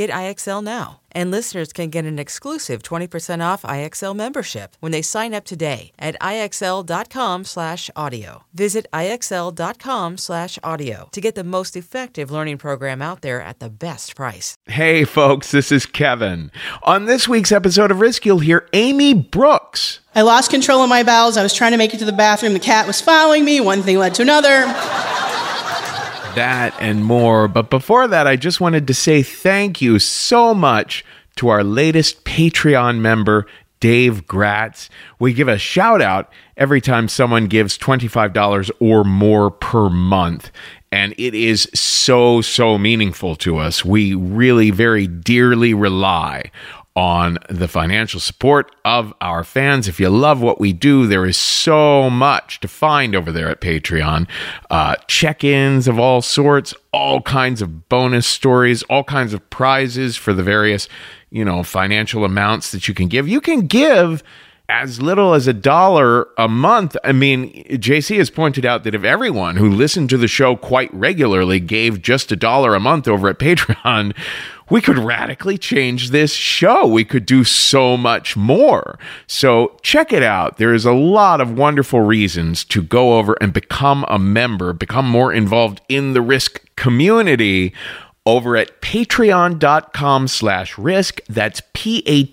Get IXL now. And listeners can get an exclusive 20% off IXL membership when they sign up today at IXL.com/audio. Visit IXL.com/audio to get the most effective learning program out there at the best price. Hey folks, this is Kevin. On this week's episode of Risk, you'll hear Amy Brooks. I lost control of my bowels. I was trying to make it to the bathroom. The cat was following me. One thing led to another. That and more. But before that, I just wanted to say thank you so much to our latest Patreon member, Dave Gratz. We give a shout out every time someone gives $25 or more per month. And it is so, so meaningful to us. We really very dearly rely on the financial support of our fans. If you love what we do, there is so much to find over there at Patreon. Uh, check ins of all sorts, all kinds of bonus stories, all kinds of prizes for the various, you know, financial amounts that you can give. You can give as little as a dollar a month. I mean, JC has pointed out that if everyone who listened to the show quite regularly gave just a dollar a month over at Patreon, we could radically change this show. We could do so much more. So check it out. There is a lot of wonderful reasons to go over and become a member, become more involved in the risk community over at patreon.com slash risk. That's P-A-T-R-E-O-N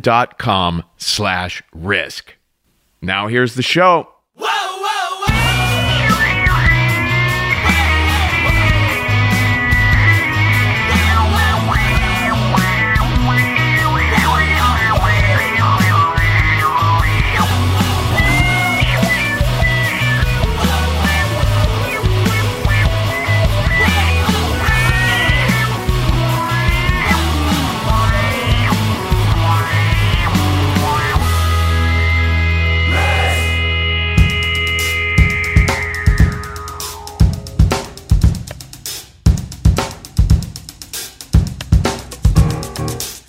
dot com slash risk. Now here's the show.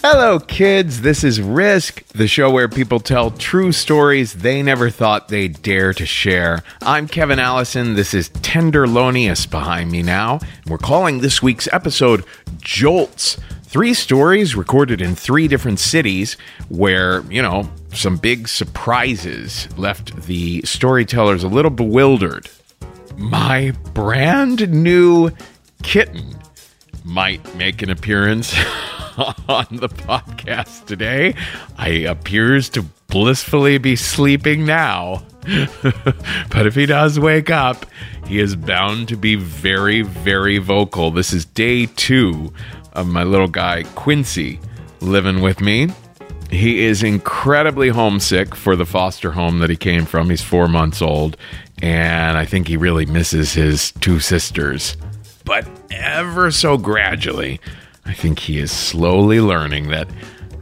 Hello, kids. This is Risk, the show where people tell true stories they never thought they'd dare to share. I'm Kevin Allison. This is Tenderlonius behind me now. We're calling this week's episode Jolts. Three stories recorded in three different cities where, you know, some big surprises left the storytellers a little bewildered. My brand new kitten might make an appearance on the podcast today. I appears to blissfully be sleeping now. but if he does wake up, he is bound to be very, very vocal. This is day two of my little guy, Quincy, living with me. He is incredibly homesick for the foster home that he came from. He's four months old, and I think he really misses his two sisters. But ever so gradually, I think he is slowly learning that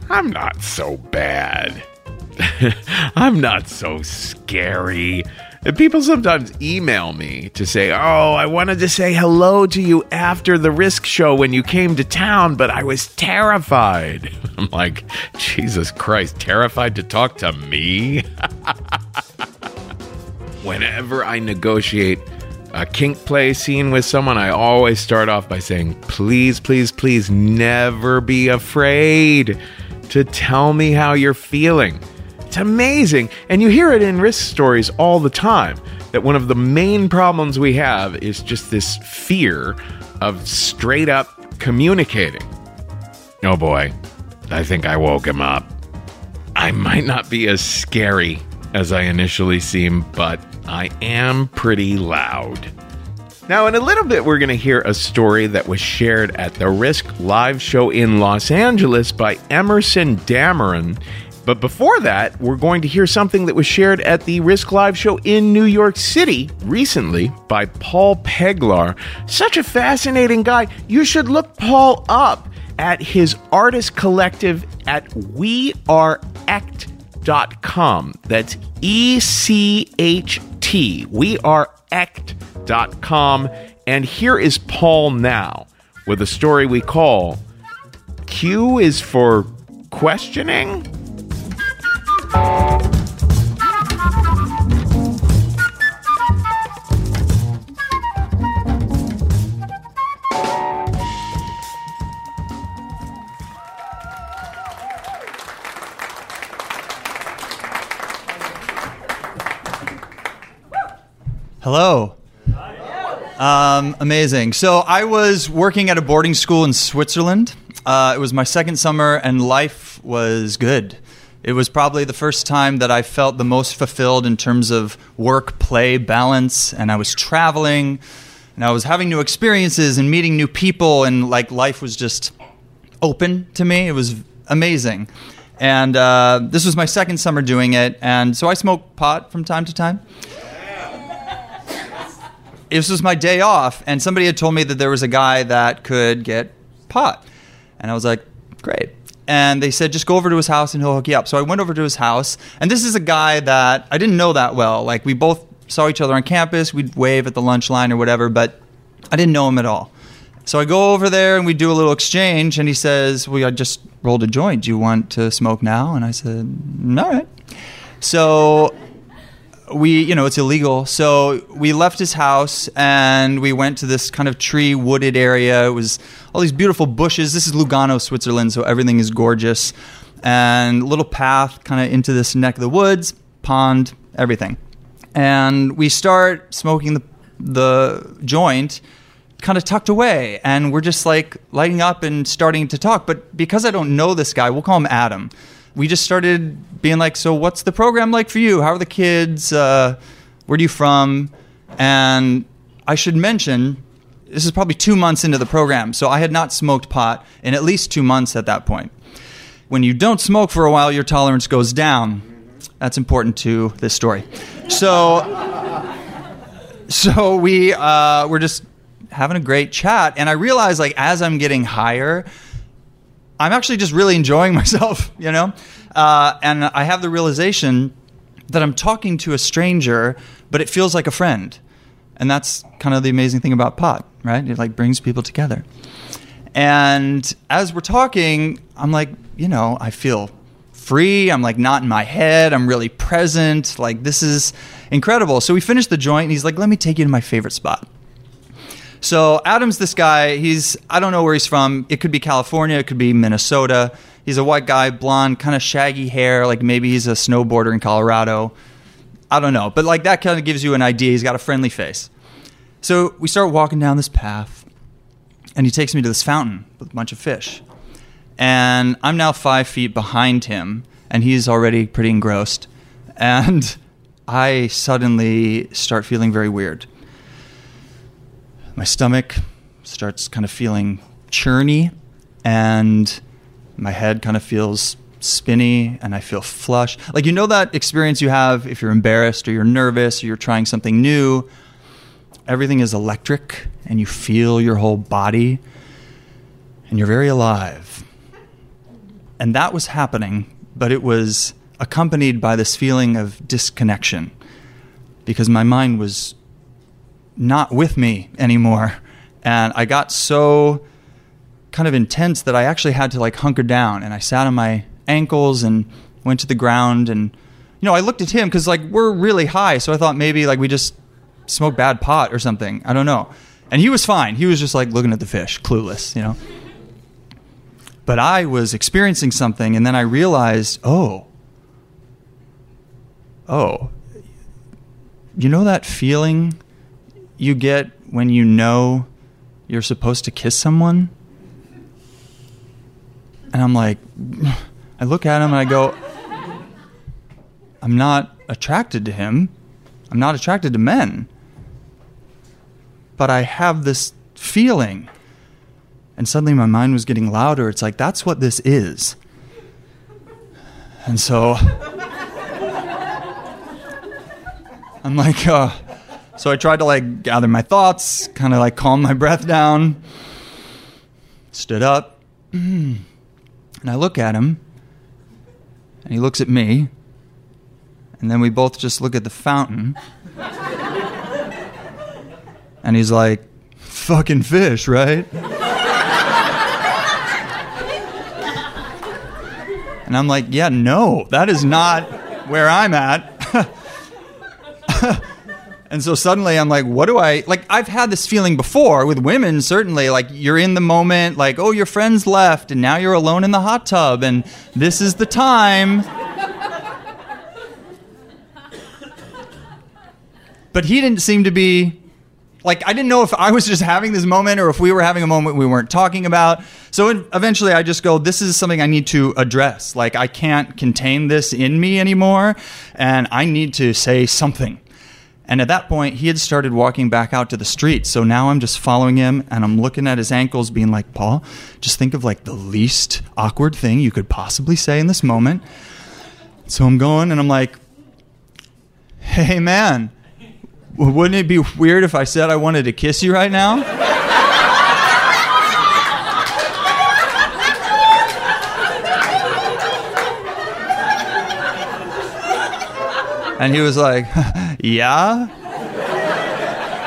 I'm not so bad. I'm not so scary. People sometimes email me to say, Oh, I wanted to say hello to you after the risk show when you came to town, but I was terrified. I'm like, Jesus Christ, terrified to talk to me? Whenever I negotiate a kink play scene with someone, I always start off by saying, please, please, please never be afraid to tell me how you're feeling. It's amazing. And you hear it in risk stories all the time that one of the main problems we have is just this fear of straight up communicating. Oh boy, I think I woke him up. I might not be as scary as I initially seem, but I am pretty loud. Now, in a little bit, we're going to hear a story that was shared at the Risk live show in Los Angeles by Emerson Dameron. But before that, we're going to hear something that was shared at the Risk Live show in New York City recently by Paul Peglar. Such a fascinating guy. You should look Paul up at his artist collective at weareecht.com. That's E C H T. We are Weareecht.com. And here is Paul now with a story we call Q is for questioning. Hello. Um, amazing. So I was working at a boarding school in Switzerland. Uh, it was my second summer, and life was good. It was probably the first time that I felt the most fulfilled in terms of work play balance, and I was traveling, and I was having new experiences and meeting new people, and like life was just open to me. It was amazing. And uh, this was my second summer doing it, and so I smoke pot from time to time this was my day off, and somebody had told me that there was a guy that could get pot. And I was like, great. And they said, just go over to his house and he'll hook you up. So I went over to his house, and this is a guy that I didn't know that well. Like, we both saw each other on campus, we'd wave at the lunch line or whatever, but I didn't know him at all. So I go over there and we do a little exchange, and he says, Well, I just rolled a joint. Do you want to smoke now? And I said, All right. So we, you know, it's illegal. So we left his house and we went to this kind of tree wooded area. It was all these beautiful bushes. This is Lugano, Switzerland, so everything is gorgeous. And little path kind of into this neck of the woods, pond, everything. And we start smoking the, the joint kind of tucked away and we're just like lighting up and starting to talk but because i don't know this guy we'll call him adam we just started being like, so what's the program like for you? How are the kids? Uh, where are you from? And I should mention, this is probably two months into the program, so I had not smoked pot in at least two months at that point. When you don't smoke for a while, your tolerance goes down. That's important to this story. So, so we uh, we're just having a great chat, and I realized like as I'm getting higher, I'm actually just really enjoying myself, you know? Uh, and I have the realization that I'm talking to a stranger, but it feels like a friend. And that's kind of the amazing thing about pot, right? It like brings people together. And as we're talking, I'm like, you know, I feel free. I'm like not in my head. I'm really present. Like this is incredible. So we finished the joint and he's like, let me take you to my favorite spot. So Adam's this guy. He's I don't know where he's from. It could be California. It could be Minnesota. He's a white guy, blonde, kind of shaggy hair. Like maybe he's a snowboarder in Colorado. I don't know, but like that kind of gives you an idea. He's got a friendly face. So we start walking down this path, and he takes me to this fountain with a bunch of fish. And I'm now five feet behind him, and he's already pretty engrossed. And I suddenly start feeling very weird my stomach starts kind of feeling churny and my head kind of feels spinny and I feel flush. Like you know that experience you have if you're embarrassed or you're nervous or you're trying something new. Everything is electric and you feel your whole body and you're very alive. And that was happening, but it was accompanied by this feeling of disconnection because my mind was not with me anymore. And I got so kind of intense that I actually had to like hunker down and I sat on my ankles and went to the ground and you know, I looked at him cuz like we're really high, so I thought maybe like we just smoke bad pot or something. I don't know. And he was fine. He was just like looking at the fish, clueless, you know. But I was experiencing something, and then I realized, oh, oh, you know that feeling you get when you know you're supposed to kiss someone? And I'm like, I look at him and I go, I'm not attracted to him. I'm not attracted to men. But I have this feeling. And suddenly my mind was getting louder. It's like, that's what this is. And so I'm like, uh, so I tried to like gather my thoughts, kind of like calm my breath down, stood up, and I look at him, and he looks at me, and then we both just look at the fountain. and he's like, fucking fish, right? and I'm like, yeah, no, that is not where I'm at. And so suddenly I'm like, what do I like? I've had this feeling before with women, certainly. Like, you're in the moment, like, oh, your friends left, and now you're alone in the hot tub, and this is the time. but he didn't seem to be like I didn't know if I was just having this moment or if we were having a moment we weren't talking about. So eventually I just go, this is something I need to address. Like I can't contain this in me anymore and I need to say something. And at that point, he had started walking back out to the street. So now I'm just following him and I'm looking at his ankles, being like, Paul, just think of like the least awkward thing you could possibly say in this moment. So I'm going and I'm like, hey, man, wouldn't it be weird if I said I wanted to kiss you right now? And he was like, Yeah?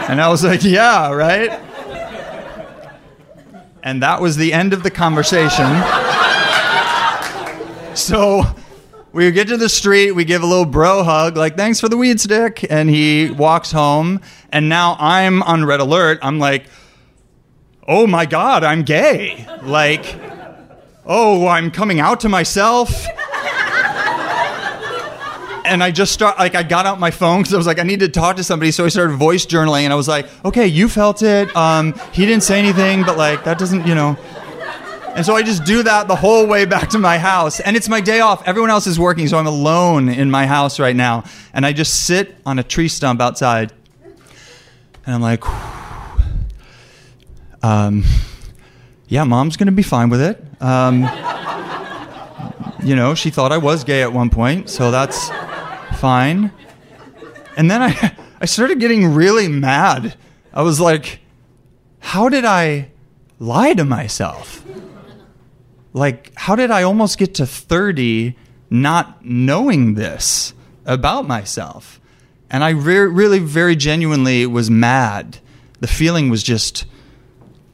And I was like, Yeah, right? And that was the end of the conversation. So we get to the street, we give a little bro hug, like, thanks for the weed stick. And he walks home. And now I'm on red alert. I'm like, oh my God, I'm gay. Like, oh, I'm coming out to myself. And I just start like I got out my phone because I was like I need to talk to somebody, so I started voice journaling, and I was like, okay, you felt it. Um, he didn't say anything, but like that doesn't, you know. And so I just do that the whole way back to my house. And it's my day off. Everyone else is working, so I'm alone in my house right now. And I just sit on a tree stump outside. And I'm like, um, yeah, mom's going to be fine with it. Um, you know, she thought I was gay at one point, so that's fine. And then I, I started getting really mad. I was like, how did I lie to myself? like how did I almost get to 30 not knowing this about myself? And I re- really very genuinely was mad. The feeling was just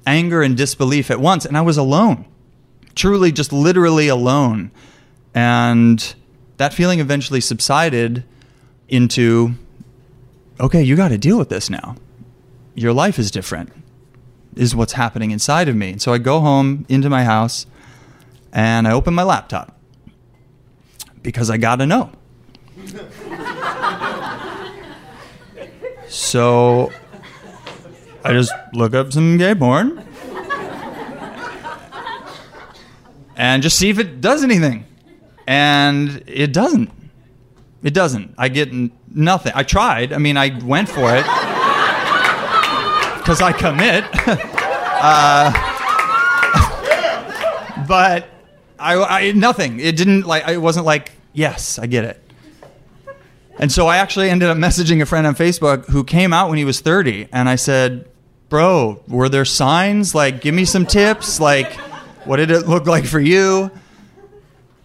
anger and disbelief at once and I was alone. Truly just literally alone. And that feeling eventually subsided into okay, you got to deal with this now. Your life is different. Is what's happening inside of me. And so I go home into my house and I open my laptop because I got to know. so I just look up some gay porn and just see if it does anything. And it doesn't. It doesn't. I get n- nothing. I tried. I mean, I went for it because I commit. uh, but I, I nothing. It didn't like. It wasn't like yes, I get it. And so I actually ended up messaging a friend on Facebook who came out when he was 30, and I said, "Bro, were there signs? Like, give me some tips. Like, what did it look like for you?"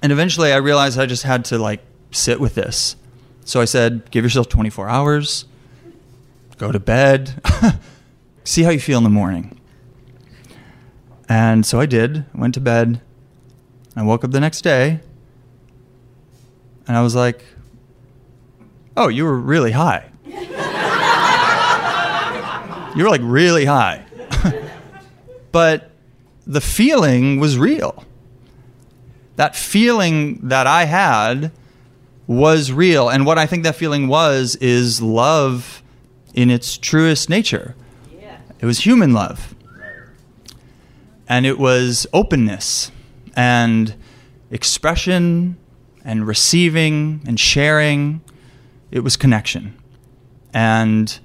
And eventually, I realized I just had to like sit with this. So I said, "Give yourself 24 hours. Go to bed. See how you feel in the morning." And so I did. Went to bed I woke up the next day and I was like, oh, you were really high. You were like really high. but the feeling was real. That feeling that I had was real. And what I think that feeling was is love in its truest nature. Yeah. It was human love. And it was openness and expression and receiving and sharing. It was connection. And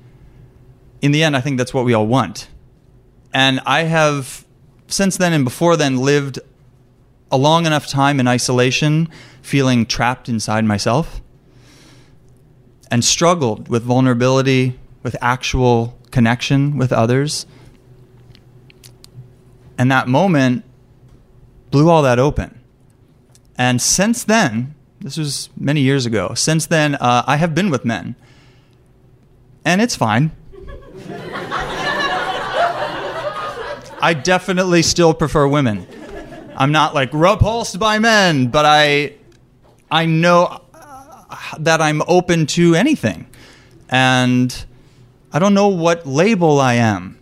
in the end, I think that's what we all want. And I have, since then and before then, lived a long enough time in isolation, feeling trapped inside myself, and struggled with vulnerability, with actual connection with others. And that moment blew all that open. And since then, this was many years ago, since then, uh, I have been with men. And it's fine. I definitely still prefer women. I'm not like repulsed by men, but I I know uh, that I'm open to anything. And I don't know what label I am.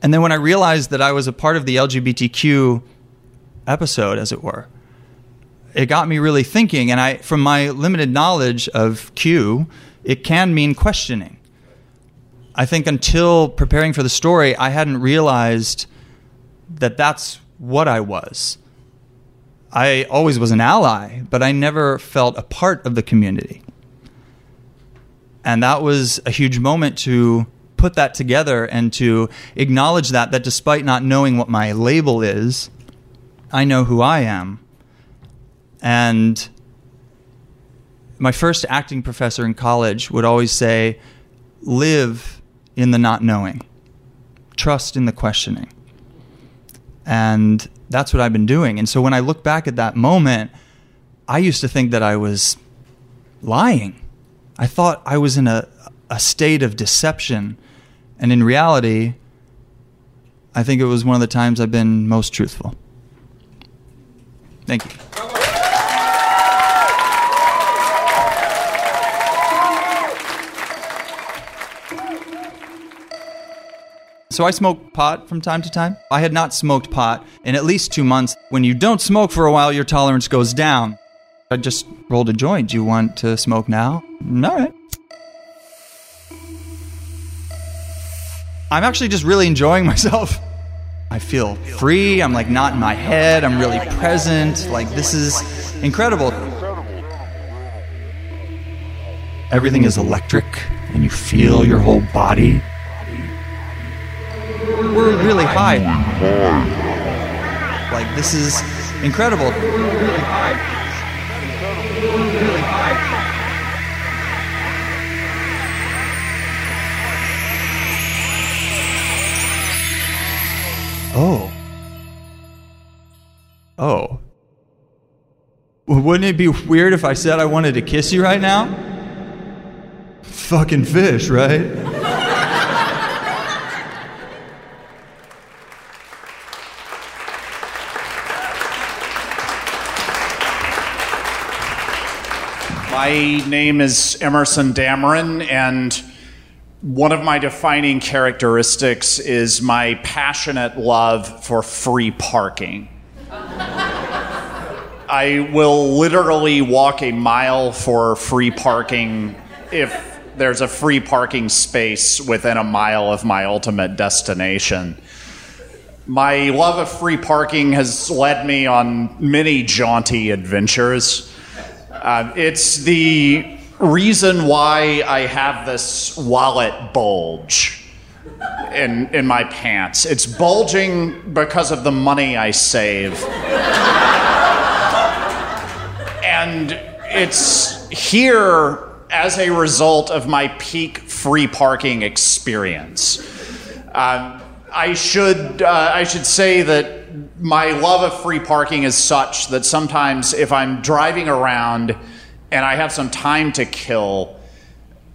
And then when I realized that I was a part of the LGBTQ episode as it were, it got me really thinking and I from my limited knowledge of Q, it can mean questioning. I think until preparing for the story, I hadn't realized that that's what I was. I always was an ally, but I never felt a part of the community. And that was a huge moment to put that together and to acknowledge that that despite not knowing what my label is, I know who I am. And my first acting professor in college would always say, live in the not knowing, trust in the questioning. And that's what I've been doing. And so when I look back at that moment, I used to think that I was lying. I thought I was in a, a state of deception. And in reality, I think it was one of the times I've been most truthful. Thank you. So I smoke pot from time to time. I had not smoked pot in at least two months. When you don't smoke for a while, your tolerance goes down. I just rolled a joint. Do you want to smoke now? All right. I'm actually just really enjoying myself. I feel free. I'm like not in my head. I'm really present. Like this is incredible. Everything is electric and you feel your whole body we're really high. Like this is incredible. Oh. Oh. Wouldn't it be weird if I said I wanted to kiss you right now? Fucking fish, right? My name is Emerson Dameron, and one of my defining characteristics is my passionate love for free parking. I will literally walk a mile for free parking if there's a free parking space within a mile of my ultimate destination. My love of free parking has led me on many jaunty adventures. Uh, it's the reason why I have this wallet bulge in, in my pants. It's bulging because of the money I save. and it's here as a result of my peak free parking experience. Uh, I should uh, I should say that my love of free parking is such that sometimes if I'm driving around and I have some time to kill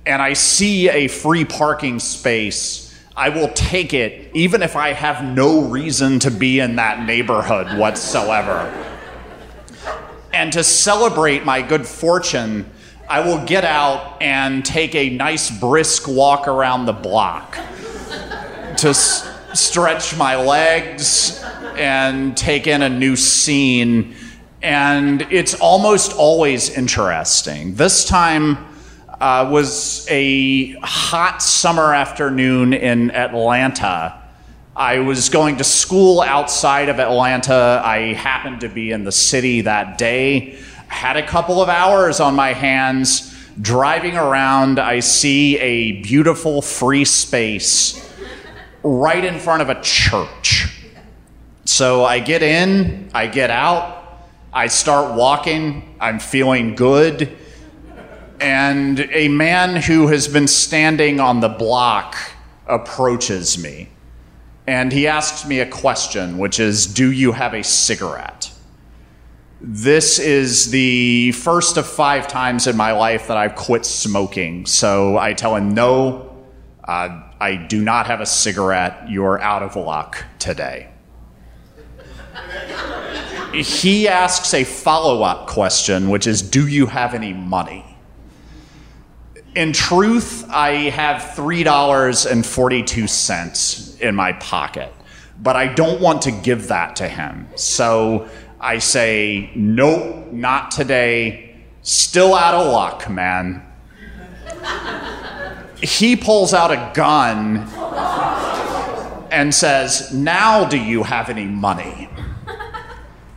and I see a free parking space, I will take it even if I have no reason to be in that neighborhood whatsoever. And to celebrate my good fortune, I will get out and take a nice brisk walk around the block to s- stretch my legs and take in a new scene. And it's almost always interesting. This time uh, was a hot summer afternoon in Atlanta. I was going to school outside of Atlanta. I happened to be in the city that day. Had a couple of hours on my hands. Driving around, I see a beautiful free space right in front of a church. So I get in, I get out, I start walking, I'm feeling good. And a man who has been standing on the block approaches me. And he asks me a question, which is Do you have a cigarette? This is the first of five times in my life that I've quit smoking. So I tell him, No, uh, I do not have a cigarette. You're out of luck today. He asks a follow up question, which is Do you have any money? In truth, I have $3.42 in my pocket, but I don't want to give that to him. So I say, Nope, not today. Still out of luck, man. he pulls out a gun and says, Now do you have any money?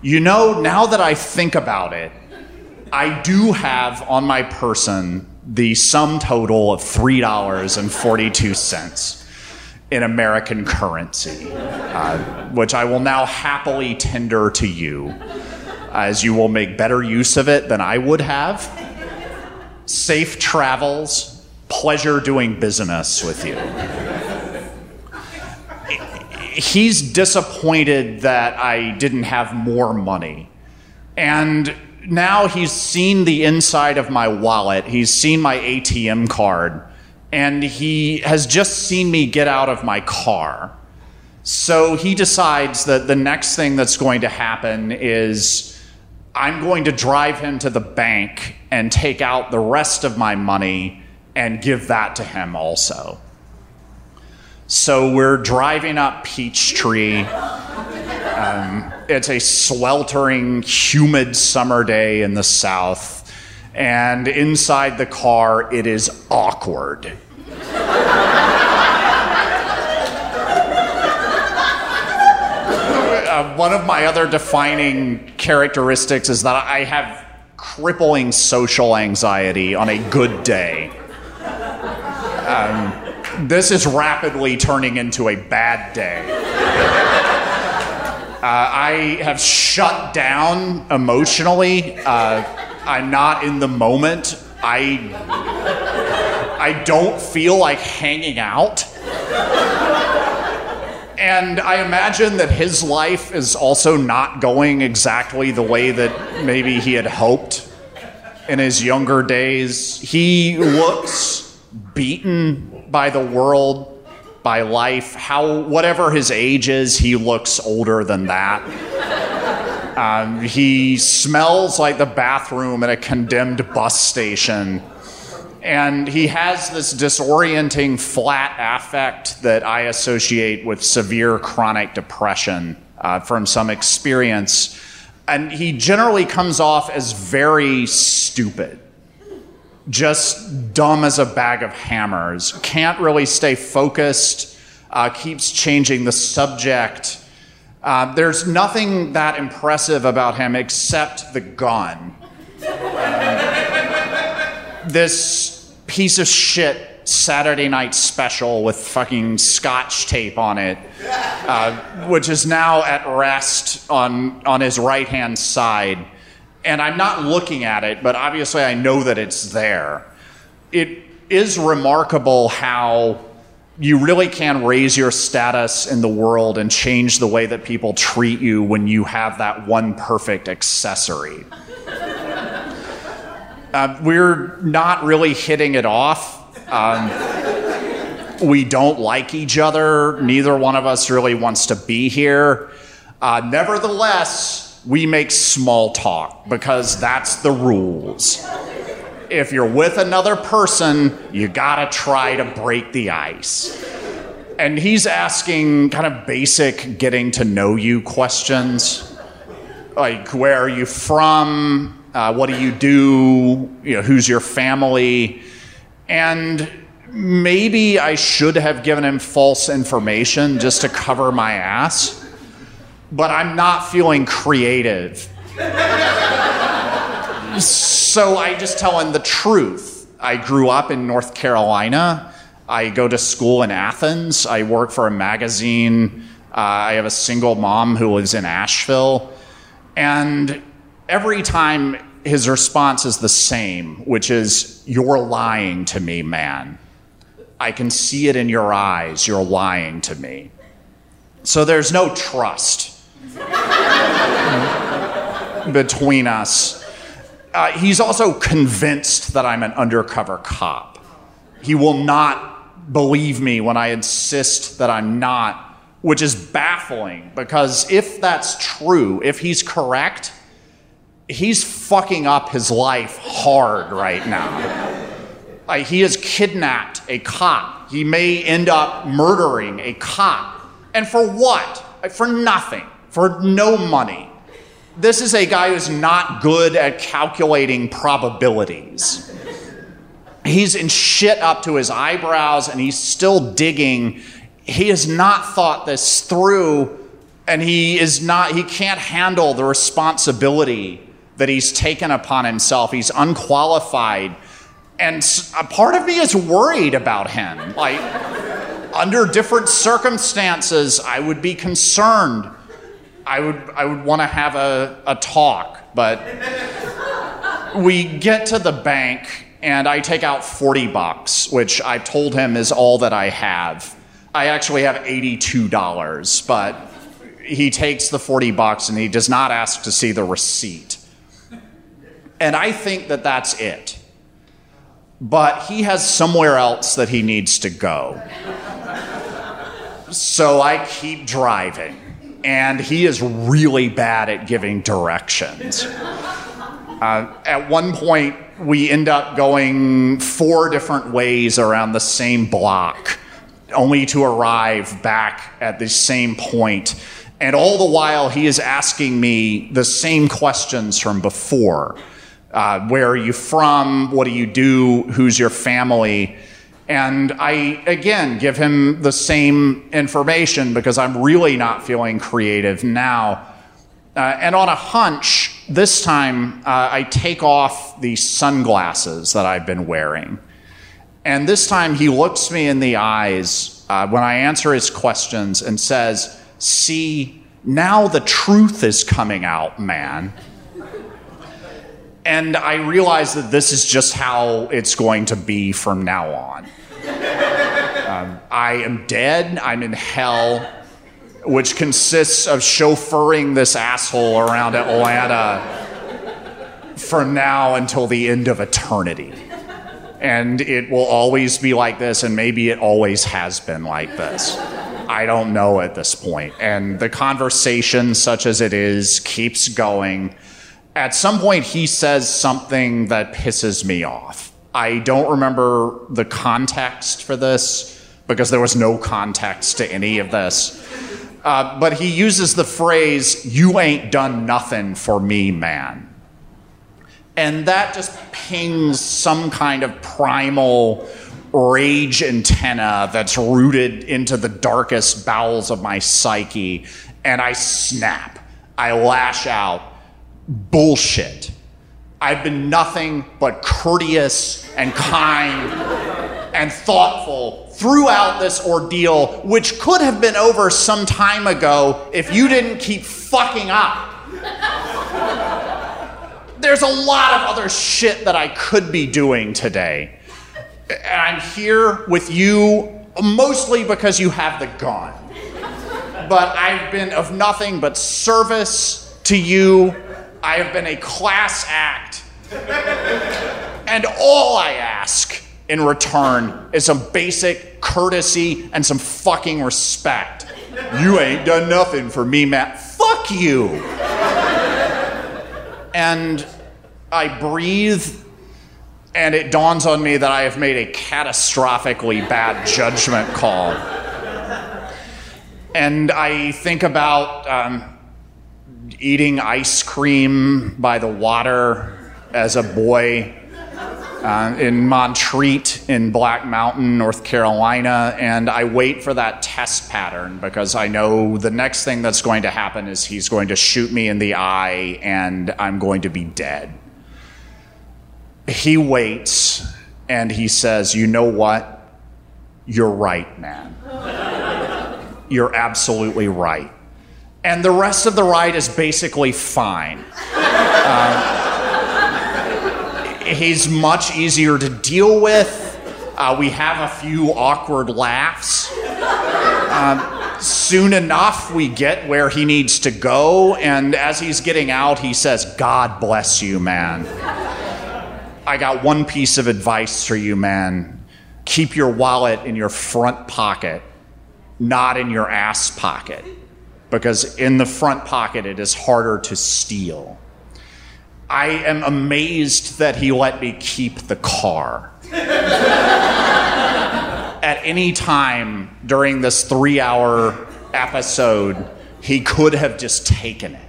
You know, now that I think about it, I do have on my person the sum total of $3.42 in American currency, uh, which I will now happily tender to you, as you will make better use of it than I would have. Safe travels, pleasure doing business with you. He's disappointed that I didn't have more money. And now he's seen the inside of my wallet, he's seen my ATM card, and he has just seen me get out of my car. So he decides that the next thing that's going to happen is I'm going to drive him to the bank and take out the rest of my money and give that to him also. So we're driving up Peachtree. Um, it's a sweltering, humid summer day in the South, and inside the car, it is awkward. uh, one of my other defining characteristics is that I have crippling social anxiety on a good day. This is rapidly turning into a bad day. Uh, I have shut down emotionally. Uh, I'm not in the moment. I I don't feel like hanging out. And I imagine that his life is also not going exactly the way that maybe he had hoped in his younger days. He looks beaten by the world, by life. How, whatever his age is, he looks older than that. Um, he smells like the bathroom at a condemned bus station. And he has this disorienting flat affect that I associate with severe chronic depression uh, from some experience. And he generally comes off as very stupid, just dumb as a bag of hammers, can't really stay focused, uh, keeps changing the subject. Uh, there's nothing that impressive about him except the gun. this piece of shit Saturday night special with fucking scotch tape on it, uh, which is now at rest on, on his right hand side. And I'm not looking at it, but obviously I know that it's there. It is remarkable how you really can raise your status in the world and change the way that people treat you when you have that one perfect accessory. Uh, we're not really hitting it off. Um, we don't like each other. Neither one of us really wants to be here. Uh, nevertheless, we make small talk because that's the rules. If you're with another person, you gotta try to break the ice. and he's asking kind of basic getting to know you questions like where are you from uh, what do you do you know who's your family and maybe i should have given him false information just to cover my ass but i'm not feeling creative so i just tell him the truth i grew up in north carolina I go to school in Athens. I work for a magazine. Uh, I have a single mom who lives in Asheville. And every time his response is the same, which is, You're lying to me, man. I can see it in your eyes. You're lying to me. So there's no trust between us. Uh, he's also convinced that I'm an undercover cop. He will not believe me when I insist that I'm not, which is baffling because if that's true, if he's correct, he's fucking up his life hard right now. Like, he has kidnapped a cop. He may end up murdering a cop. And for what? For nothing, for no money. This is a guy who's not good at calculating probabilities he's in shit up to his eyebrows and he's still digging. He has not thought this through and he is not he can't handle the responsibility that he's taken upon himself. He's unqualified. And a part of me is worried about him. Like under different circumstances, I would be concerned. I would I would want to have a, a talk, but we get to the bank and I take out 40 bucks, which I told him is all that I have. I actually have $82, but he takes the 40 bucks and he does not ask to see the receipt. And I think that that's it. But he has somewhere else that he needs to go. So I keep driving. And he is really bad at giving directions. Uh, at one point, we end up going four different ways around the same block, only to arrive back at the same point. And all the while, he is asking me the same questions from before uh, Where are you from? What do you do? Who's your family? And I, again, give him the same information because I'm really not feeling creative now. Uh, and on a hunch, this time uh, I take off the sunglasses that I've been wearing. And this time he looks me in the eyes uh, when I answer his questions and says, See, now the truth is coming out, man. And I realize that this is just how it's going to be from now on. Um, I am dead, I'm in hell, which consists of chauffeuring this asshole around Atlanta from now until the end of eternity. And it will always be like this, and maybe it always has been like this. I don't know at this point. And the conversation, such as it is, keeps going. At some point, he says something that pisses me off. I don't remember the context for this because there was no context to any of this. Uh, but he uses the phrase, You ain't done nothing for me, man. And that just pings some kind of primal rage antenna that's rooted into the darkest bowels of my psyche. And I snap. I lash out. Bullshit. I've been nothing but courteous and kind and thoughtful throughout this ordeal, which could have been over some time ago if you didn't keep fucking up. There's a lot of other shit that I could be doing today. And I'm here with you mostly because you have the gun. But I've been of nothing but service to you. I have been a class act. And all I ask in return is some basic courtesy and some fucking respect. You ain't done nothing for me, Matt. Fuck you. and I breathe, and it dawns on me that I have made a catastrophically bad judgment call. And I think about um, eating ice cream by the water as a boy uh, in Montreat in Black Mountain, North Carolina, and I wait for that test pattern because I know the next thing that's going to happen is he's going to shoot me in the eye and I'm going to be dead. He waits and he says, You know what? You're right, man. You're absolutely right. And the rest of the ride is basically fine. Uh, he's much easier to deal with. Uh, we have a few awkward laughs. Um, soon enough, we get where he needs to go, and as he's getting out, he says, God bless you, man. I got one piece of advice for you, man. Keep your wallet in your front pocket, not in your ass pocket, because in the front pocket, it is harder to steal. I am amazed that he let me keep the car. At any time during this three hour episode, he could have just taken it.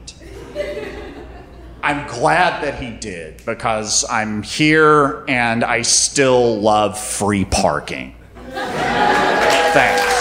I'm glad that he did because I'm here and I still love free parking. Thanks.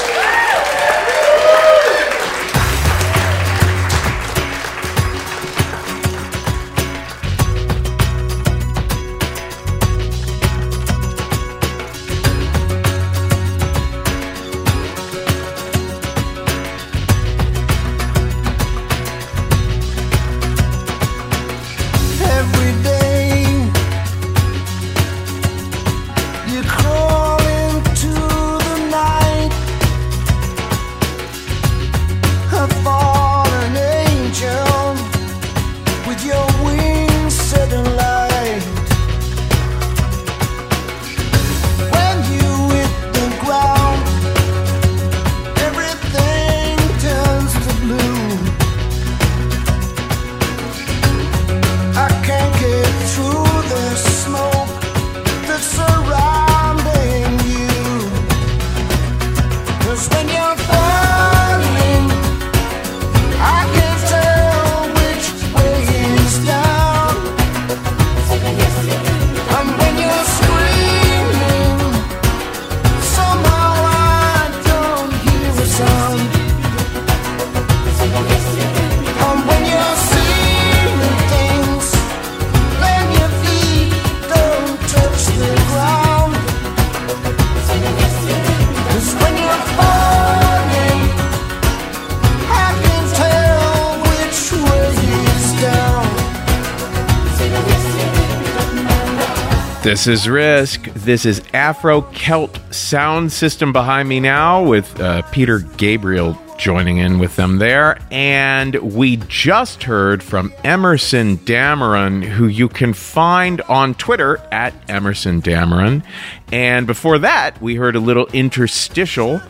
This is Risk. This is Afro Celt sound system behind me now with uh, Peter Gabriel joining in with them there. And we just heard from Emerson Dameron, who you can find on Twitter at Emerson Dameron. And before that, we heard a little interstitial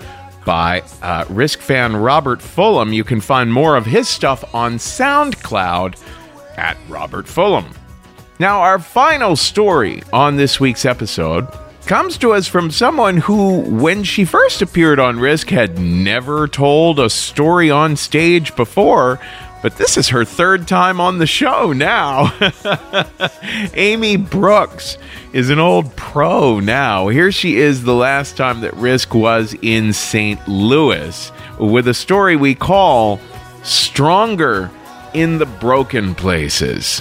by uh, Risk fan Robert Fulham. You can find more of his stuff on SoundCloud at Robert Fulham. Now, our final story on this week's episode comes to us from someone who, when she first appeared on Risk, had never told a story on stage before. But this is her third time on the show now. Amy Brooks is an old pro now. Here she is the last time that Risk was in St. Louis with a story we call Stronger in the Broken Places.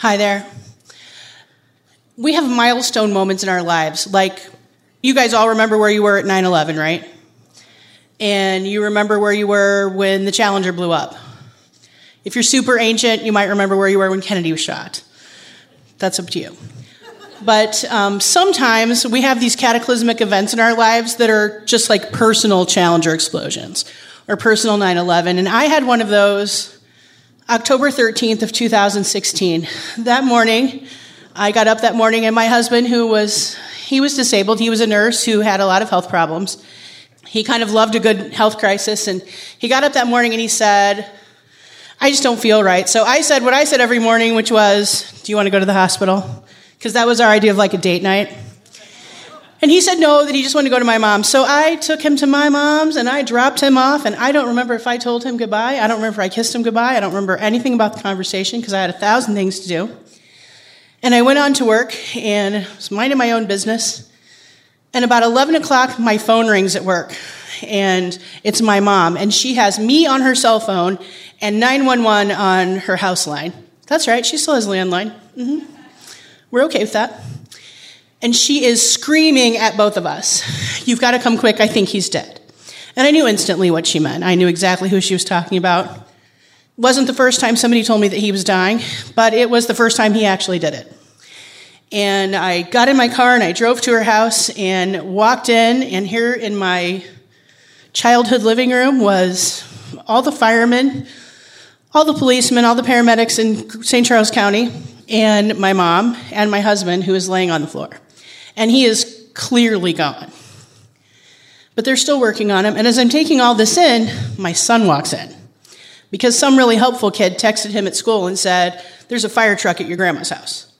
Hi there. We have milestone moments in our lives. Like, you guys all remember where you were at 9 11, right? And you remember where you were when the Challenger blew up. If you're super ancient, you might remember where you were when Kennedy was shot. That's up to you. But um, sometimes we have these cataclysmic events in our lives that are just like personal Challenger explosions or personal 9 11. And I had one of those October 13th of 2016. That morning, I got up that morning and my husband who was he was disabled, he was a nurse who had a lot of health problems. He kind of loved a good health crisis and he got up that morning and he said, I just don't feel right. So I said what I said every morning, which was, Do you want to go to the hospital? Because that was our idea of like a date night. And he said no, that he just wanted to go to my mom. So I took him to my mom's and I dropped him off. And I don't remember if I told him goodbye. I don't remember if I kissed him goodbye. I don't remember anything about the conversation because I had a thousand things to do. And I went on to work and was minding my own business. And about 11 o'clock, my phone rings at work. And it's my mom. And she has me on her cell phone and 911 on her house line. That's right, she still has landline. hmm We're okay with that. And she is screaming at both of us. You've got to come quick. I think he's dead. And I knew instantly what she meant. I knew exactly who she was talking about. Wasn't the first time somebody told me that he was dying, but it was the first time he actually did it. And I got in my car and I drove to her house and walked in, and here in my childhood living room was all the firemen, all the policemen, all the paramedics in St. Charles County, and my mom and my husband, who was laying on the floor. And he is clearly gone. But they're still working on him. And as I'm taking all this in, my son walks in. Because some really helpful kid texted him at school and said, There's a fire truck at your grandma's house.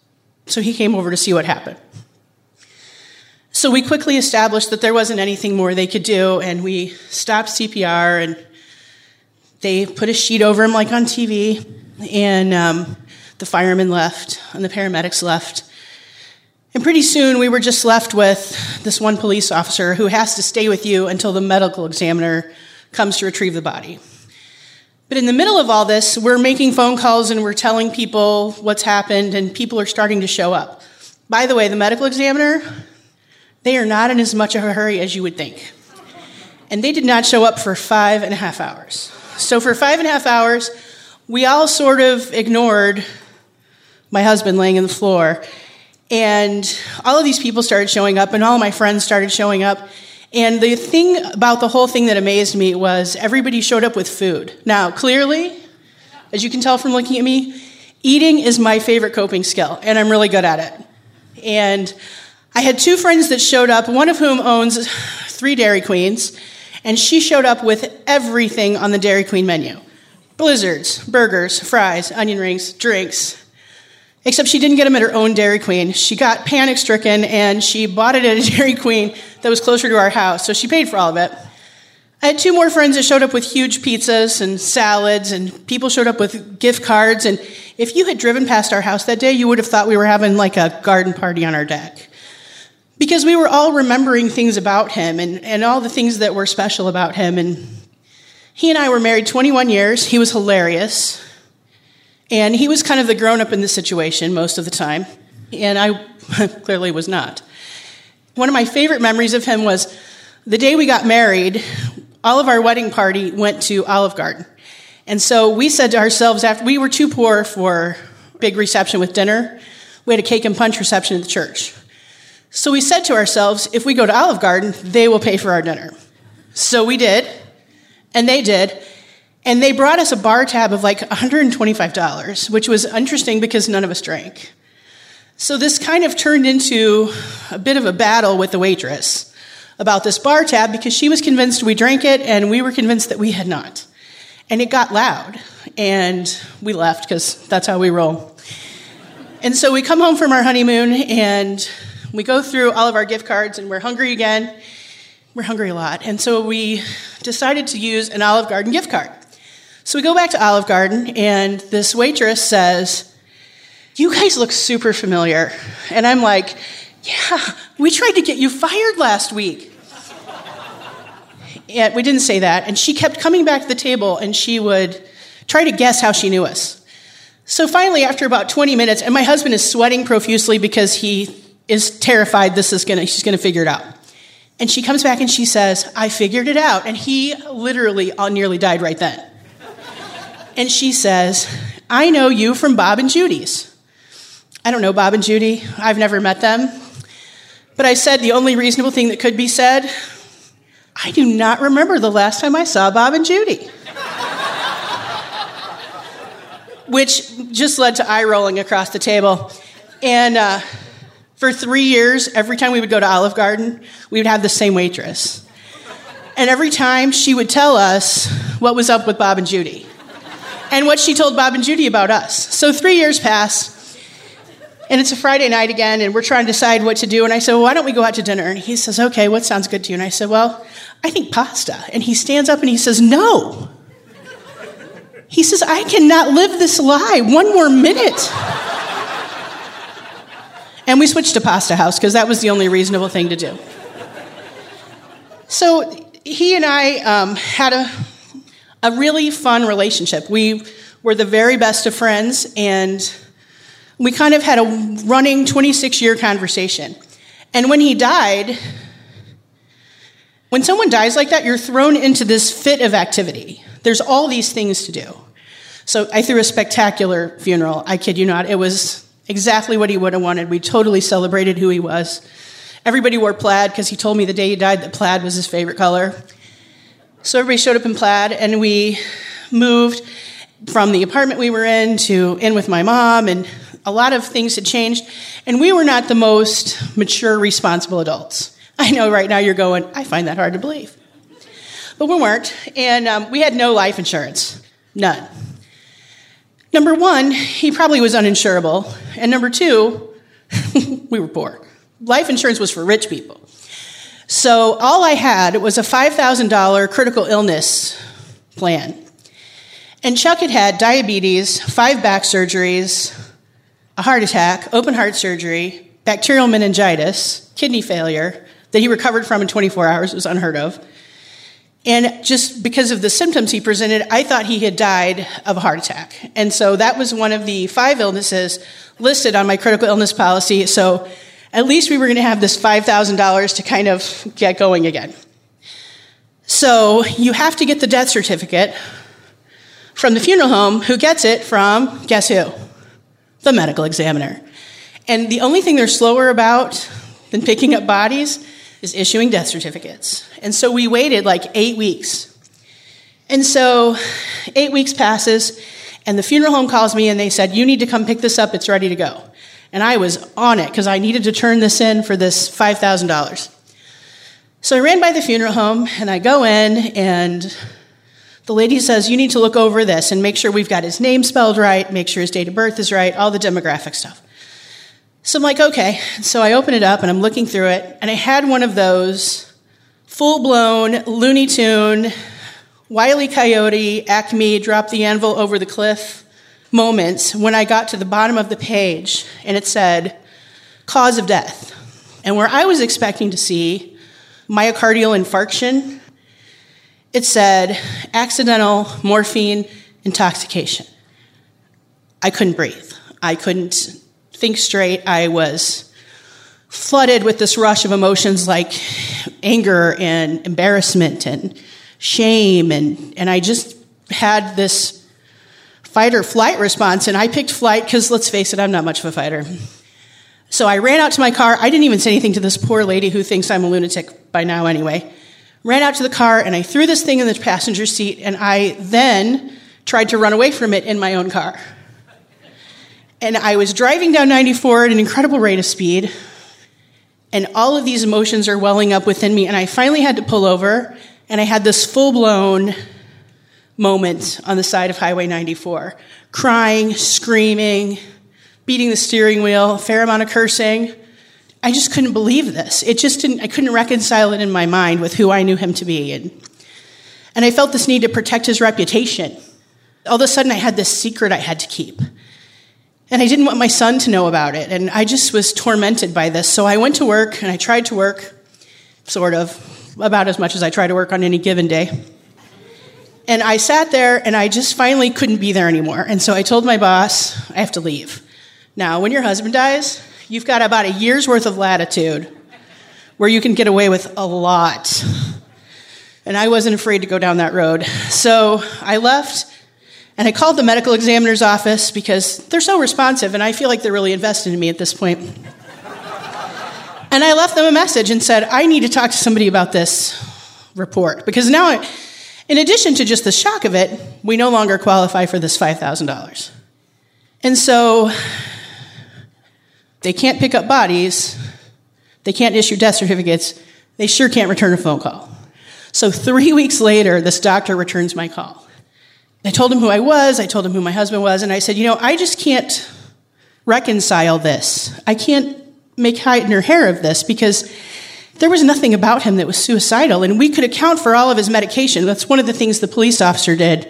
So he came over to see what happened. So we quickly established that there wasn't anything more they could do, and we stopped CPR, and they put a sheet over him like on TV, and um, the firemen left, and the paramedics left. And pretty soon we were just left with this one police officer who has to stay with you until the medical examiner comes to retrieve the body. But in the middle of all this, we're making phone calls and we're telling people what's happened, and people are starting to show up. By the way, the medical examiner, they are not in as much of a hurry as you would think. And they did not show up for five and a half hours. So, for five and a half hours, we all sort of ignored my husband laying on the floor. And all of these people started showing up, and all my friends started showing up. And the thing about the whole thing that amazed me was everybody showed up with food. Now, clearly, as you can tell from looking at me, eating is my favorite coping skill, and I'm really good at it. And I had two friends that showed up, one of whom owns three Dairy Queens, and she showed up with everything on the Dairy Queen menu blizzards, burgers, fries, onion rings, drinks. Except she didn't get them at her own Dairy Queen. She got panic stricken and she bought it at a Dairy Queen that was closer to our house, so she paid for all of it. I had two more friends that showed up with huge pizzas and salads, and people showed up with gift cards. And if you had driven past our house that day, you would have thought we were having like a garden party on our deck. Because we were all remembering things about him and, and all the things that were special about him. And he and I were married 21 years. He was hilarious. And he was kind of the grown up in the situation most of the time. And I clearly was not. One of my favorite memories of him was the day we got married, all of our wedding party went to Olive Garden. And so we said to ourselves, after we were too poor for big reception with dinner, we had a cake and punch reception at the church. So we said to ourselves, if we go to Olive Garden, they will pay for our dinner. So we did, and they did. And they brought us a bar tab of like $125, which was interesting because none of us drank. So this kind of turned into a bit of a battle with the waitress about this bar tab because she was convinced we drank it and we were convinced that we had not. And it got loud, and we left because that's how we roll. And so we come home from our honeymoon and we go through all of our gift cards and we're hungry again. We're hungry a lot. And so we decided to use an Olive Garden gift card. So we go back to Olive Garden, and this waitress says, You guys look super familiar. And I'm like, Yeah, we tried to get you fired last week. And we didn't say that. And she kept coming back to the table, and she would try to guess how she knew us. So finally, after about 20 minutes, and my husband is sweating profusely because he is terrified this is gonna, she's gonna figure it out. And she comes back and she says, I figured it out. And he literally uh, nearly died right then. And she says, I know you from Bob and Judy's. I don't know Bob and Judy. I've never met them. But I said the only reasonable thing that could be said I do not remember the last time I saw Bob and Judy. which just led to eye rolling across the table. And uh, for three years, every time we would go to Olive Garden, we would have the same waitress. And every time she would tell us what was up with Bob and Judy and what she told Bob and Judy about us. So three years pass, and it's a Friday night again, and we're trying to decide what to do. And I said, Well, why don't we go out to dinner? And he says, Okay, what sounds good to you? And I said, Well, I think pasta. And he stands up and he says, No. He says, I cannot live this lie one more minute. And we switched to Pasta House because that was the only reasonable thing to do. So he and I um, had a, a really fun relationship. We were the very best of friends, and we kind of had a running 26 year conversation. And when he died, when someone dies like that, you're thrown into this fit of activity. There's all these things to do. So I threw a spectacular funeral. I kid you not. It was exactly what he would have wanted. We totally celebrated who he was. Everybody wore plaid because he told me the day he died that plaid was his favorite color. So everybody showed up in plaid, and we moved from the apartment we were in to in with my mom, and a lot of things had changed. And we were not the most mature, responsible adults. I know right now you're going, I find that hard to believe. But we weren't, and um, we had no life insurance. None. Number one, he probably was uninsurable. And number two, we were poor. Life insurance was for rich people. So all I had was a $5,000 critical illness plan. And Chuck had had diabetes, five back surgeries, a heart attack, open heart surgery, bacterial meningitis, kidney failure that he recovered from in 24 hours, it was unheard of. And just because of the symptoms he presented, I thought he had died of a heart attack. And so that was one of the five illnesses listed on my critical illness policy. So at least we were going to have this $5,000 to kind of get going again. So you have to get the death certificate from the funeral home, who gets it from, guess who? The medical examiner. And the only thing they're slower about than picking up bodies is issuing death certificates. And so we waited like eight weeks. And so eight weeks passes, and the funeral home calls me and they said, You need to come pick this up, it's ready to go. And I was on it because I needed to turn this in for this $5,000. So I ran by the funeral home and I go in, and the lady says, You need to look over this and make sure we've got his name spelled right, make sure his date of birth is right, all the demographic stuff. So I'm like, okay. So I open it up and I'm looking through it, and I had one of those full blown Looney Tune, Wiley Coyote, Acme, drop the anvil over the cliff moments when I got to the bottom of the page and it said, cause of death. And where I was expecting to see myocardial infarction, it said accidental morphine intoxication. I couldn't breathe. I couldn't think straight. I was flooded with this rush of emotions like anger and embarrassment and shame. And, and I just had this fight or flight response. And I picked flight because, let's face it, I'm not much of a fighter. So I ran out to my car. I didn't even say anything to this poor lady who thinks I'm a lunatic by now anyway. Ran out to the car and I threw this thing in the passenger seat and I then tried to run away from it in my own car. And I was driving down 94 at an incredible rate of speed, and all of these emotions are welling up within me. And I finally had to pull over, and I had this full blown moment on the side of Highway 94 crying, screaming, beating the steering wheel, fair amount of cursing. I just couldn't believe this. It just didn't, I couldn't reconcile it in my mind with who I knew him to be. And, and I felt this need to protect his reputation. All of a sudden, I had this secret I had to keep. And I didn't want my son to know about it. And I just was tormented by this. So I went to work and I tried to work, sort of, about as much as I try to work on any given day. And I sat there and I just finally couldn't be there anymore. And so I told my boss, I have to leave. Now, when your husband dies, you've got about a year's worth of latitude where you can get away with a lot. And I wasn't afraid to go down that road. So I left and I called the medical examiner's office because they're so responsive and I feel like they're really invested in me at this point. And I left them a message and said, I need to talk to somebody about this report because now, I, in addition to just the shock of it, we no longer qualify for this $5,000. And so they can't pick up bodies, they can't issue death certificates, they sure can't return a phone call. So three weeks later, this doctor returns my call. I told him who I was, I told him who my husband was, and I said, You know, I just can't reconcile this. I can't make hide nor hair of this because there was nothing about him that was suicidal, and we could account for all of his medication. That's one of the things the police officer did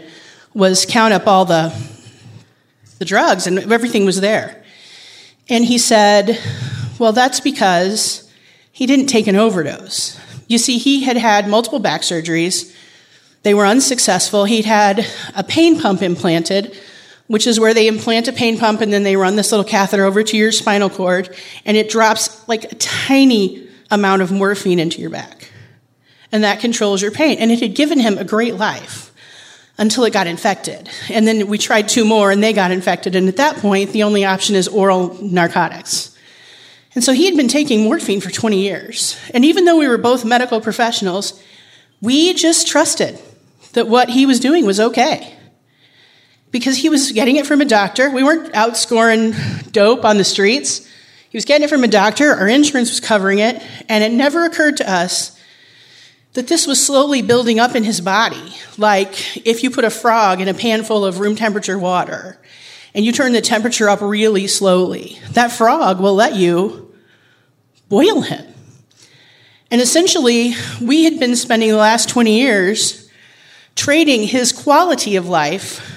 was count up all the the drugs, and everything was there. And he said, Well, that's because he didn't take an overdose. You see, he had had multiple back surgeries. They were unsuccessful. He'd had a pain pump implanted, which is where they implant a pain pump and then they run this little catheter over to your spinal cord, and it drops like a tiny amount of morphine into your back. And that controls your pain. And it had given him a great life until it got infected. And then we tried two more and they got infected. And at that point, the only option is oral narcotics. And so he had been taking morphine for 20 years. And even though we were both medical professionals, we just trusted that what he was doing was okay. Because he was getting it from a doctor. We weren't out scoring dope on the streets. He was getting it from a doctor. Our insurance was covering it. And it never occurred to us that this was slowly building up in his body. Like if you put a frog in a pan full of room temperature water and you turn the temperature up really slowly, that frog will let you boil him. And essentially, we had been spending the last 20 years trading his quality of life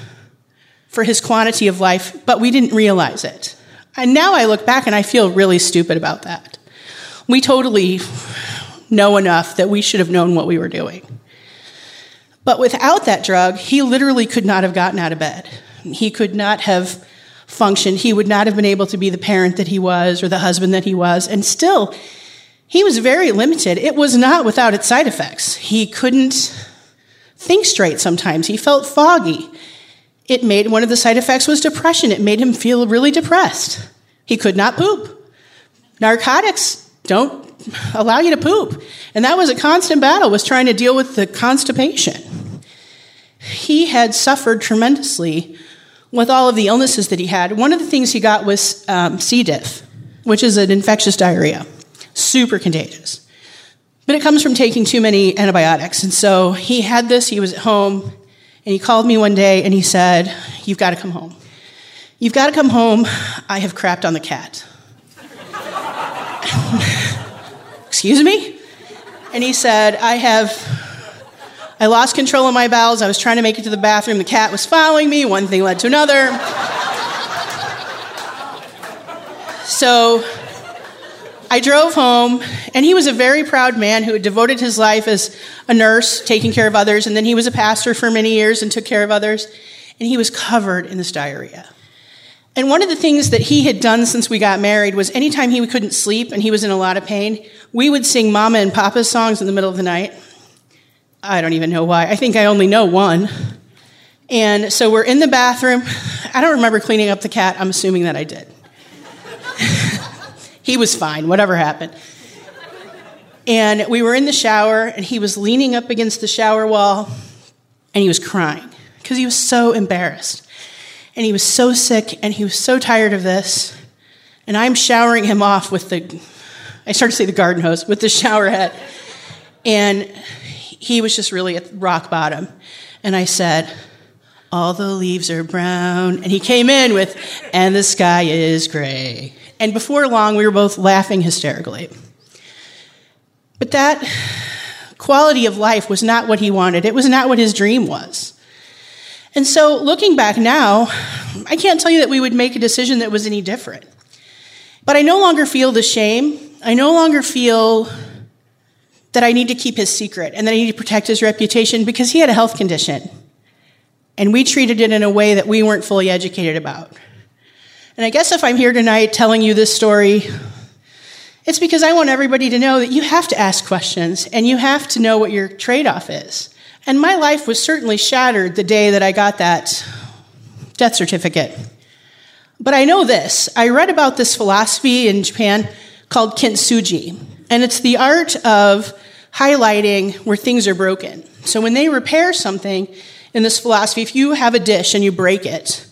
for his quantity of life, but we didn't realize it. And now I look back and I feel really stupid about that. We totally know enough that we should have known what we were doing. But without that drug, he literally could not have gotten out of bed. He could not have functioned. He would not have been able to be the parent that he was or the husband that he was. And still, he was very limited. It was not without its side effects. He couldn't think straight sometimes. He felt foggy. It made one of the side effects was depression. It made him feel really depressed. He could not poop. Narcotics don't allow you to poop. And that was a constant battle was trying to deal with the constipation. He had suffered tremendously with all of the illnesses that he had. One of the things he got was um, C. diff, which is an infectious diarrhea, super contagious. But it comes from taking too many antibiotics. And so he had this, he was at home, and he called me one day and he said, You've got to come home. You've got to come home. I have crapped on the cat. Excuse me? And he said, I have. I lost control of my bowels. I was trying to make it to the bathroom. The cat was following me. One thing led to another. So I drove home, and he was a very proud man who had devoted his life as a nurse, taking care of others, and then he was a pastor for many years and took care of others, and he was covered in this diarrhea. And one of the things that he had done since we got married was anytime he couldn't sleep and he was in a lot of pain, we would sing Mama and Papa's songs in the middle of the night. I don't even know why. I think I only know one. And so we're in the bathroom. I don't remember cleaning up the cat. I'm assuming that I did. he was fine, whatever happened. And we were in the shower, and he was leaning up against the shower wall, and he was crying because he was so embarrassed. And he was so sick, and he was so tired of this. And I'm showering him off with the, I started to say the garden hose, with the shower head. And he was just really at rock bottom. And I said, All the leaves are brown. And he came in with, And the sky is gray. And before long, we were both laughing hysterically. But that quality of life was not what he wanted, it was not what his dream was. And so, looking back now, I can't tell you that we would make a decision that was any different. But I no longer feel the shame. I no longer feel that I need to keep his secret and that I need to protect his reputation because he had a health condition. And we treated it in a way that we weren't fully educated about. And I guess if I'm here tonight telling you this story, it's because I want everybody to know that you have to ask questions and you have to know what your trade off is. And my life was certainly shattered the day that I got that death certificate. But I know this. I read about this philosophy in Japan called kintsugi, and it's the art of highlighting where things are broken. So when they repair something in this philosophy, if you have a dish and you break it,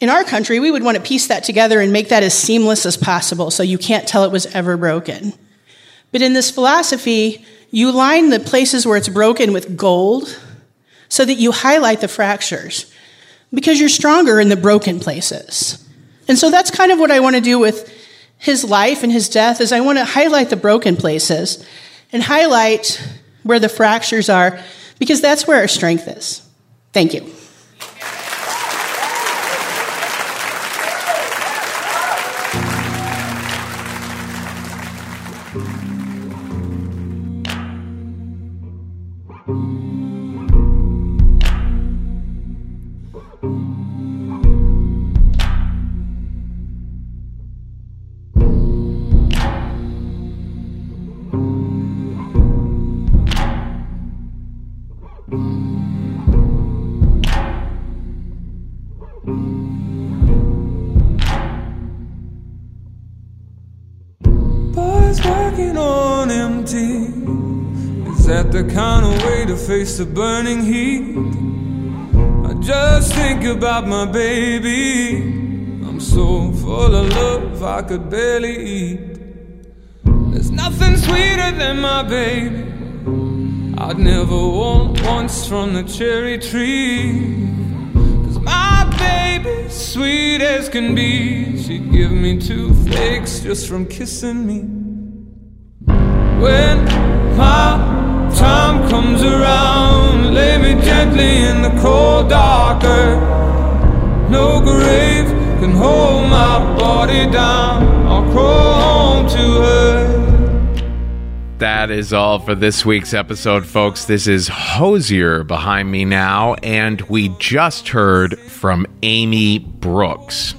In our country, we would want to piece that together and make that as seamless as possible so you can't tell it was ever broken. But in this philosophy, you line the places where it's broken with gold so that you highlight the fractures because you're stronger in the broken places. And so that's kind of what I want to do with his life and his death is I want to highlight the broken places and highlight where the fractures are because that's where our strength is. Thank you. The kind of way to face the burning heat? I just think about my baby. I'm so full of love I could barely eat. There's nothing sweeter than my baby. I'd never want once from the cherry tree. Cause my baby, sweet as can be, she'd give me two flakes just from kissing me. When my time comes around, lay me gently in the cold dark earth. No grave can hold my body down. I'll crawl home to her. That is all for this week's episode, folks. This is Hozier behind me now, and we just heard from Amy Brooks.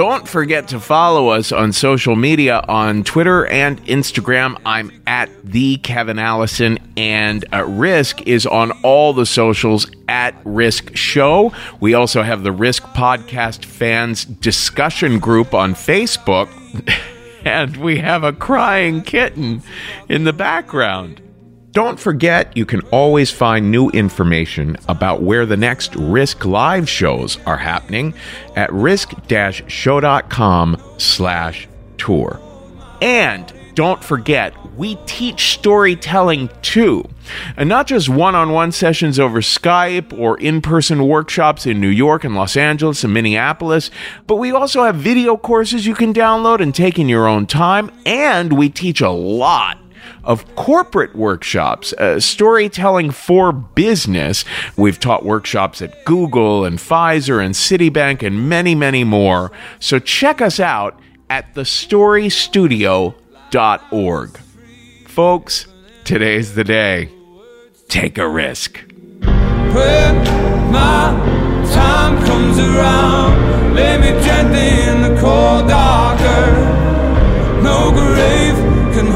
Don't forget to follow us on social media on Twitter and Instagram. I'm at the Kevin Allison, and uh, Risk is on all the socials at Risk Show. We also have the Risk Podcast Fans Discussion Group on Facebook. and we have a crying kitten in the background. Don't forget, you can always find new information about where the next Risk live shows are happening at risk-show.com slash tour. And don't forget, we teach storytelling too. And not just one on one sessions over Skype or in person workshops in New York and Los Angeles and Minneapolis, but we also have video courses you can download and take in your own time. And we teach a lot of corporate workshops, uh, storytelling for business. We've taught workshops at Google and Pfizer and Citibank and many, many more. So check us out at thestorystudio.org. Folks, today's the day. Take a risk. When my time comes around, me gently in the cold. No grave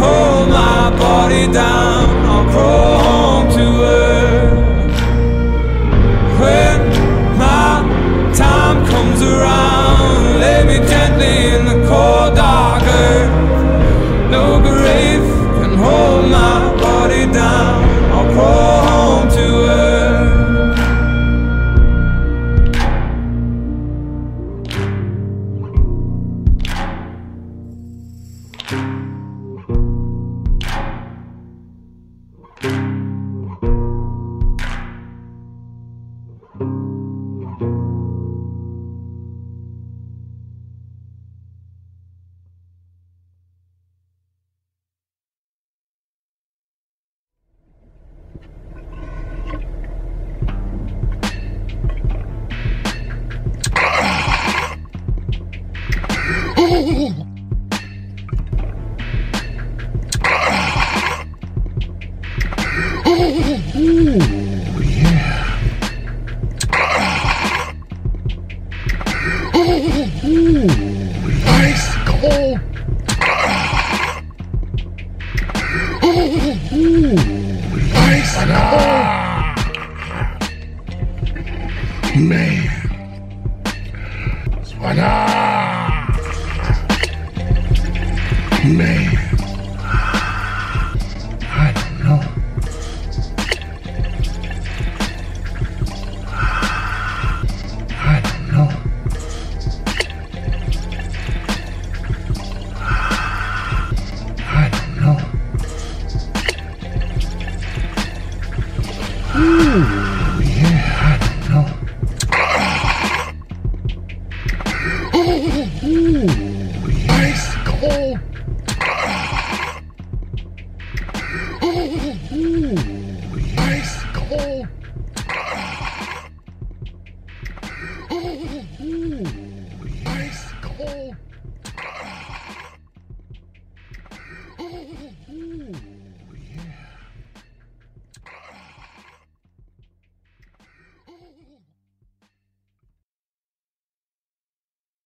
hold my body down. I'll crawl